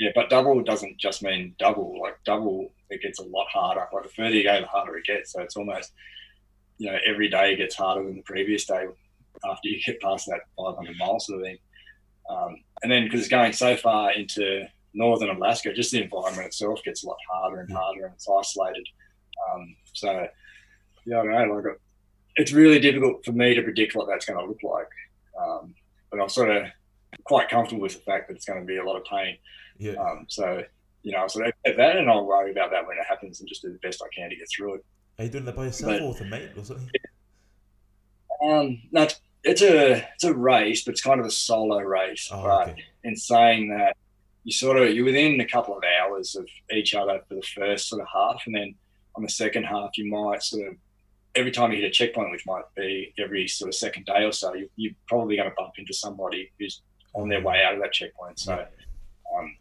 yeah, but double doesn't just mean double. Like double, it gets a lot harder. Like the further you go, the harder it gets. So it's almost, you know, every day gets harder than the previous day after you get past that 500 miles sort of thing. Um, and then because it's going so far into northern Alaska, just the environment itself gets a lot harder and harder, and it's isolated. Um, so yeah, I don't know. Like it's really difficult for me to predict what that's going to look like. Um, but I'm sort of quite comfortable with the fact that it's going to be a lot of pain. Yeah. Um, so you know, so I that, and I'll worry about that when it happens, and just do the best I can to get through it. Are you doing that by yourself but, or with a mate or something? Um, no, it's, it's a it's a race, but it's kind of a solo race. Oh, but okay. in saying that, you sort of you're within a couple of hours of each other for the first sort of half, and then on the second half, you might sort of every time you hit a checkpoint, which might be every sort of second day or so, you, are probably going to bump into somebody who's on their way out of that checkpoint. So, um,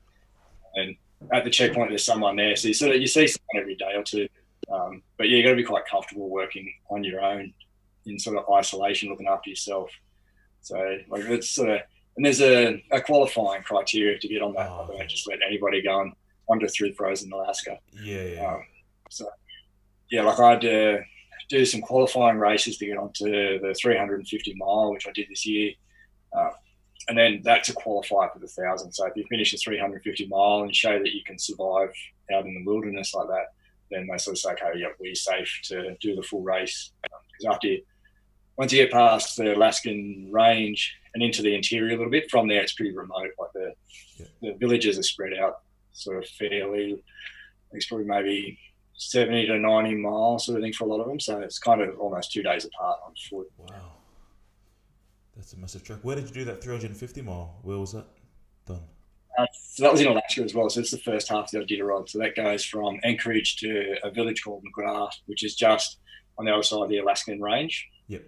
and at the checkpoint, there's someone there, so you sort of you see someone every day or two. Um, but yeah, you got to be quite comfortable working on your own in sort of isolation, looking after yourself. So like it's sort of and there's a, a qualifying criteria to get on that. Oh, I don't just let anybody go and wander through frozen Alaska. Yeah, yeah. Um, so yeah, like I had to do some qualifying races to get onto the 350 mile, which I did this year. Uh, and then that to qualify for the thousand. So if you finish a 350 mile and show that you can survive out in the wilderness like that, then they sort of say, okay, yeah, we're safe to do the full race. Because after you, once you get past the Alaskan range and into the interior a little bit, from there it's pretty remote. Like the, yeah. the villages are spread out sort of fairly. It's probably maybe 70 to 90 miles sort of thing for a lot of them. So it's kind of almost two days apart on foot. Wow. That's a massive trek. Where did you do that 350 mile? Where was that done? Uh, so that was in Alaska as well. So it's the first half of the Iditarod. So that goes from Anchorage to a village called McGrath, which is just on the other side of the Alaskan range. Yep.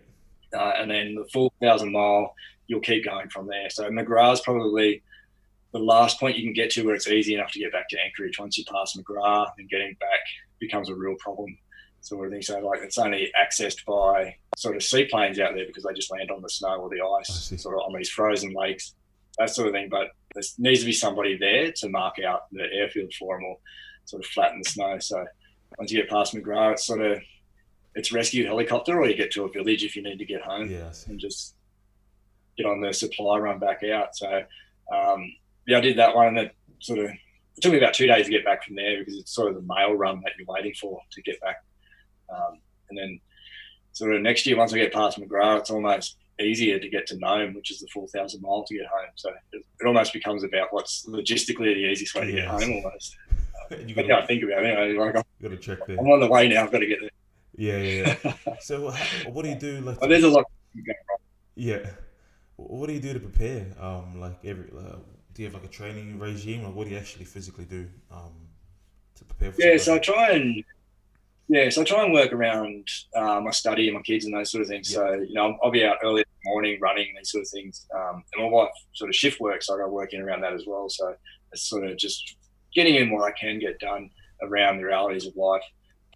Uh, and then the full thousand mile, you'll keep going from there. So McGrath's probably the last point you can get to where it's easy enough to get back to Anchorage. Once you pass McGrath and getting back becomes a real problem. Sort of thing. So like it's only accessed by sort of seaplanes out there because they just land on the snow or the ice, sort of on these frozen lakes, that sort of thing. But there needs to be somebody there to mark out the airfield for them or sort of flatten the snow. So once you get past McGrath, it's sort of it's rescue helicopter, or you get to a village if you need to get home, and just get on the supply run back out. So um, yeah, I did that one, and then sort of it took me about two days to get back from there because it's sort of the mail run that you're waiting for to get back. Um, and then sort of next year, once I get past McGrath, it's almost easier to get to Nome, which is the 4,000 mile to get home. So it, it, almost becomes about what's logistically the easiest way to get home almost. you got to think about it. Anyway. Like I'm, got to check there. I'm on the way now. I've got to get there. Yeah, yeah. yeah. so what do you do? Like, well, there's a lot. Yeah. What do you do to prepare? Um, like every, uh, do you have like a training regime, or what do you actually physically do um, to prepare for? Yeah, so I try and yeah, so I try and work around uh, my study and my kids and those sort of things. Yeah. So you know, I'll be out early in the morning running and these sort of things. Um, and my wife sort of shift works, so I go working around that as well. So it's sort of just getting in what I can get done around the realities of life.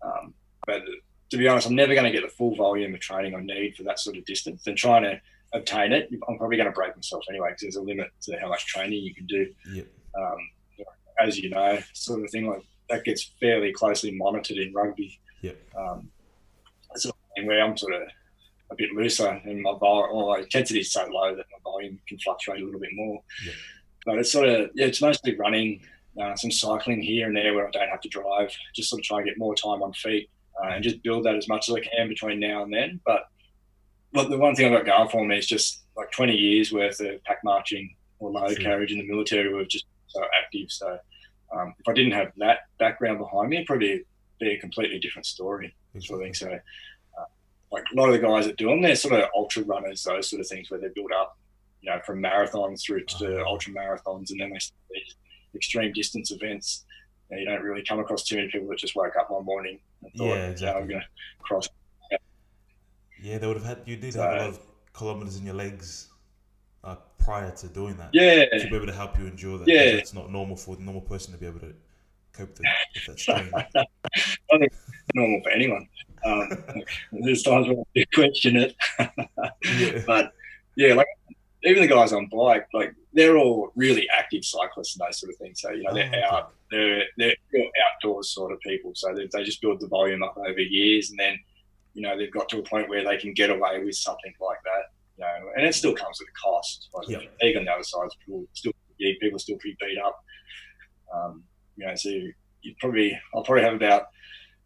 Um, but to be honest, I'm never going to get the full volume of training I need for that sort of distance. And trying to obtain it, I'm probably going to break myself anyway because there's a limit to how much training you can do. Yep. Um, as you know, sort of thing like that gets fairly closely monitored in rugby. Yeah. Um, sort of where I'm sort of a bit looser and my volume, well, my intensity is so low that my volume can fluctuate a little bit more. Yep. But it's sort of yeah, it's mostly running, uh, some cycling here and there where I don't have to drive. Just sort of try and get more time on feet uh, and just build that as much as I can between now and then. But but the one thing I've got going for me is just like 20 years worth of pack marching or load sure. carriage in the military were just so active. So um, if I didn't have that background behind me, it'd probably be a completely different story. Sort of thing. So uh, like a lot of the guys that do them, they're sort of ultra runners, those sort of things where they're built up, you know, from marathons through to uh-huh. ultra marathons, and then they these extreme distance events. You, know, you, don't really come across too many people that just woke up one morning and thought, yeah, exactly. I'm going to cross yeah, they would have had. You need to have a lot of kilometers in your legs uh, prior to doing that. Yeah, to be able to help you endure that. Yeah, it's not normal for the normal person to be able to cope with, that strain. I think it's normal for anyone. Um, there's times when I question it, yeah. but yeah, like even the guys on bike, like they're all really active cyclists and those sort of things. So you know, they're oh, out, they're they're outdoors sort of people. So they, they just build the volume up over years, and then you know, they've got to a point where they can get away with something like that. You know, and it still comes at a cost. Like yep. Even the other side, people still people are still pretty beat up. Um, you know, so you probably I'll probably have about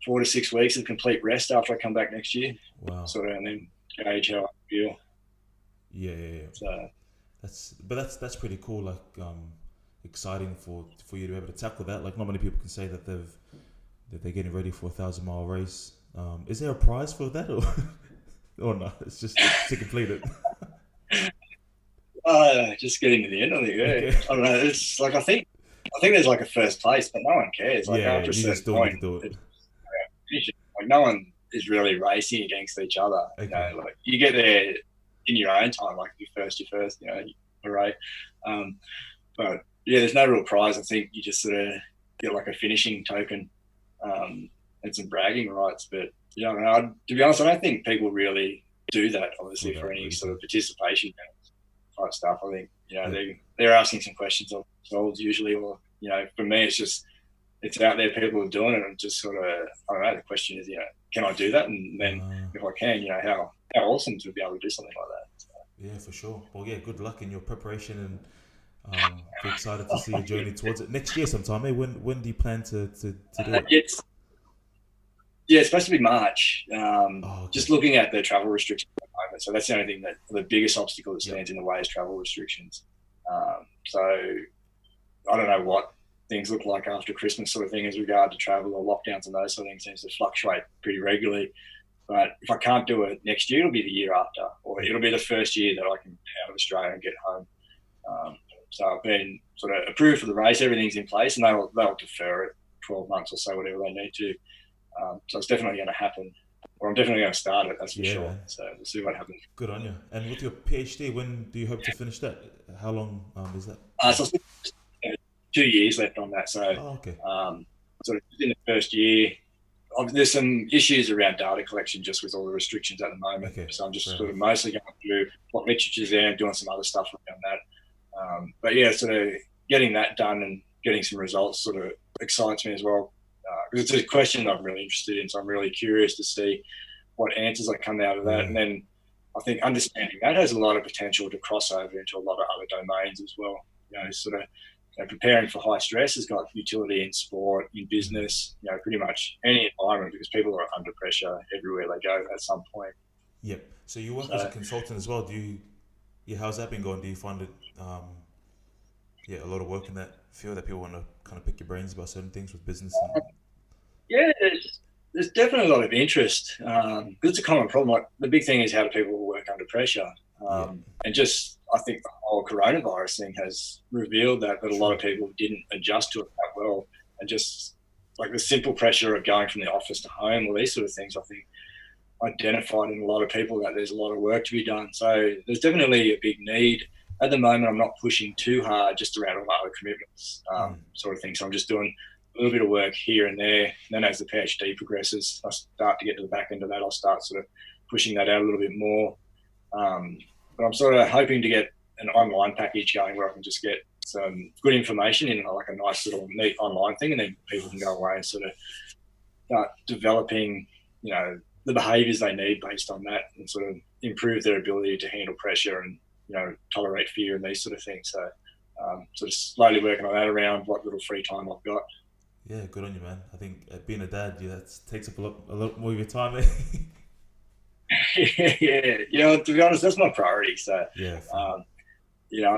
four to six weeks of complete rest after I come back next year. Wow. Sort of, and then gauge how I feel. Yeah, yeah, yeah. So that's but that's that's pretty cool. Like, um, exciting for for you to be able to tackle that. Like not many people can say that they've that they're getting ready for a thousand mile race. Um, is there a prize for that or or no? It's just to complete it. Uh, just getting to the end of it. Yeah, okay. I don't know. It's like I think I think there's like a first place, but no one cares. Like yeah, after you just still point, do it. Like no one is really racing against each other. Okay. You know, like you get there in your own time, like you first, you first, you know, hooray. Um, but yeah, there's no real prize. I think you just sort of get like a finishing token um, and some bragging rights. But yeah, I I, to be honest, I don't think people really do that. Obviously, for any sort of participation type stuff. I think you know they they're asking some questions of themselves usually, or you know, for me, it's just it's out there. People are doing it, and just sort of I don't know. The question is, you know, can I do that? And then if I can, you know, how how awesome to be able to do something like that. So. Yeah, for sure. Well, yeah, good luck in your preparation and. Um, excited to see your journey towards it next year sometime. Eh? When when do you plan to, to, to do it? It's yeah, it's supposed to be March. Um, oh, okay. Just looking at the travel restrictions at the moment, so that's the only thing that the biggest obstacle that stands in the way is travel restrictions. Um, so I don't know what things look like after Christmas, sort of thing, as regard to travel or lockdowns and those sort of things seems to fluctuate pretty regularly. But if I can't do it next year, it'll be the year after, or it'll be the first year that I can out of Australia and get home. Um, so I've been sort of approved for the race. Everything's in place, and they'll they'll defer it 12 months or so, whatever they need to. Um, so it's definitely going to happen, or I'm definitely going to start it. That's for yeah. sure. So we'll see what happens. Good on you. And with your PhD, when do you hope to finish that? How long um, is that? Uh, so two years left on that. So oh, okay. um, sort of in the first year, there's some issues around data collection just with all the restrictions at the moment. Okay. So I'm just sort of mostly going through what literature's there and doing some other stuff around that. Um, but yeah, sort of getting that done and getting some results sort of excites me as well because uh, it's a question I'm really interested in. So I'm really curious to see what answers I come out of that, and then I think understanding that has a lot of potential to cross over into a lot of other domains as well. You know, sort of you know, preparing for high stress has got utility in sport, in business, you know, pretty much any environment because people are under pressure everywhere they go at some point. Yep. So you work so, as a consultant as well. Do you? Yeah, how's that been going? Do you find it? Um, yeah, a lot of work in that field that people want to kind of pick your brains about certain things with business. And... Yeah, there's, there's, definitely a lot of interest. Um, it's a common problem. Like the big thing is how do people work under pressure, um, yeah. and just I think the whole coronavirus thing has revealed that that a lot of people didn't adjust to it that well, and just like the simple pressure of going from the office to home, or these sort of things. I think identified in a lot of people that there's a lot of work to be done. So there's definitely a big need at the moment, I'm not pushing too hard just around all my other commitments, um, mm. sort of thing. So I'm just doing a little bit of work here and there. And then as the PhD progresses, I start to get to the back end of that. I'll start sort of pushing that out a little bit more. Um, but I'm sort of hoping to get an online package going where I can just get some good information in like a nice little neat online thing, and then people can go away and sort of start developing, you know, the behaviours they need based on that, and sort of improve their ability to handle pressure and you know, tolerate fear and these sort of things. So, um, sort of slowly working on that around what little free time I've got. Yeah, good on you, man. I think uh, being a dad, yeah, that takes up a lot, a lot more of your time. Eh? yeah, you know, to be honest, that's my priority. So, yeah, um, you know,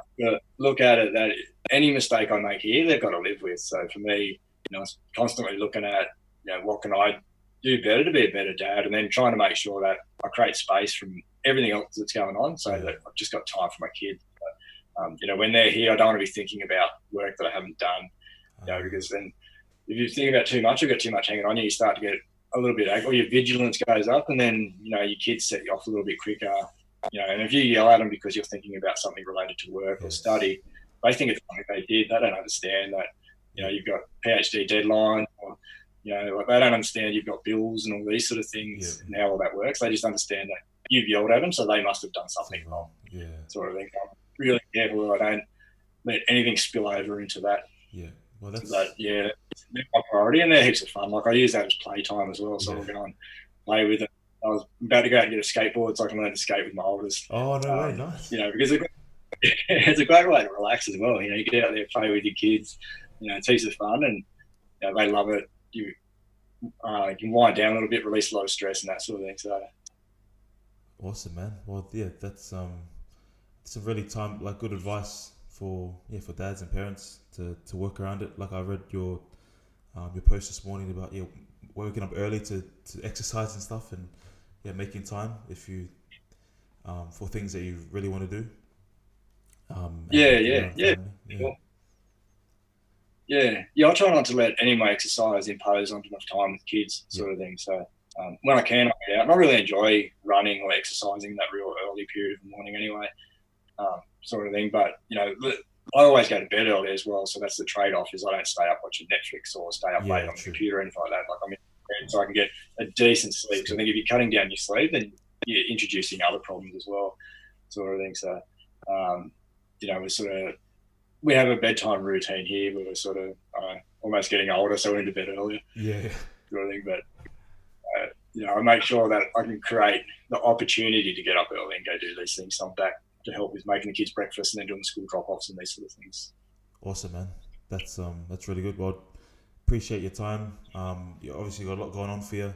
look at it that any mistake I make here, they've got to live with. So for me, you know, it's constantly looking at, you know, what can I do better to be a better dad, and then trying to make sure that I create space from everything else that's going on, so that I've just got time for my kids. But, um, you know, when they're here, I don't want to be thinking about work that I haven't done. You know, because then if you think about too much, you've got too much hanging on you, you start to get a little bit, or your vigilance goes up, and then you know your kids set you off a little bit quicker. You know, and if you yell at them because you're thinking about something related to work yes. or study, they think it's something they did. They don't understand that. You know, you've got PhD deadline, or you know, like they don't understand you've got bills and all these sort of things yeah. and how all that works. They just understand that you've yelled at them, so they must have done something wrong. Yeah. Sort of thing. I'm really careful I don't let anything spill over into that. Yeah. Well, that's but yeah, my priority, and they're heaps of fun. Like I use that as playtime as well, so yeah. I'll go and play with it. I was about to go out and get a skateboard so I can learn to skate with my oldest. Oh no um, way, nice. You know, because it's a great way to relax as well. You know, you get out there, play with your kids. You know, it's heaps of fun, and you know, they love it. You uh, you can wind down a little bit, release a lot of stress and that sort of thing. So awesome, man. Well, yeah, that's um, it's a really time like good advice for yeah for dads and parents to, to work around it. Like I read your um, your post this morning about yeah waking up early to, to exercise and stuff and yeah making time if you um, for things that you really want to do. Um, yeah, yeah, yeah. yeah. Yeah, yeah. I try not to let any of my exercise impose on enough time with kids, sort of thing. So um, when I can, I get out. And I really enjoy running or exercising that real early period of the morning, anyway, um, sort of thing. But you know, I always go to bed early as well, so that's the trade-off. Is I don't stay up watching Netflix or stay up yeah, late on true. the computer or anything like that. Like I'm in so I can get a decent sleep. So I think if you're cutting down your sleep, then you're introducing other problems as well, sort of thing. So, um, you know, we're sort of we have a bedtime routine here where we're sort of uh, almost getting older, so we're into bed earlier. Yeah, sort of thing. But uh, you know, I make sure that I can create the opportunity to get up early and go do these things. So I'm back to help with making the kids breakfast and then doing the school drop offs and these sort of things. Awesome, man. That's um that's really good. Well, appreciate your time. Um, you obviously got a lot going on for you,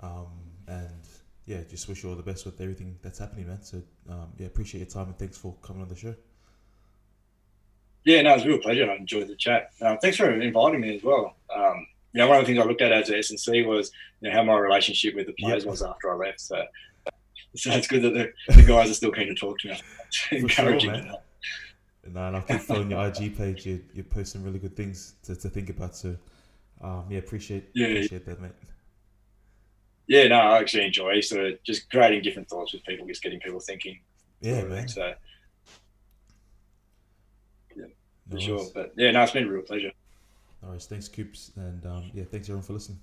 um, and yeah, just wish you all the best with everything that's happening, man. So um, yeah, appreciate your time and thanks for coming on the show. Yeah, no, it was a real pleasure. I enjoyed the chat. Um, thanks for inviting me as well. Um, you know, one of the things I looked at as a S&C was you know, how my relationship with the players yep. was after I left. So, so it's good that the, the guys are still keen to talk to me. encouraging. Sure, no, and I keep following your IG page. You, you're posting really good things to, to think about. So, um, yeah, appreciate yeah, appreciate that, mate. Yeah, no, I actually enjoy sort of just creating different thoughts with people, just getting people thinking. Yeah, man. So, yeah, for nice. sure. But yeah, no, it's been a real pleasure. All right, thanks, Coops, and um, yeah, thanks everyone for listening.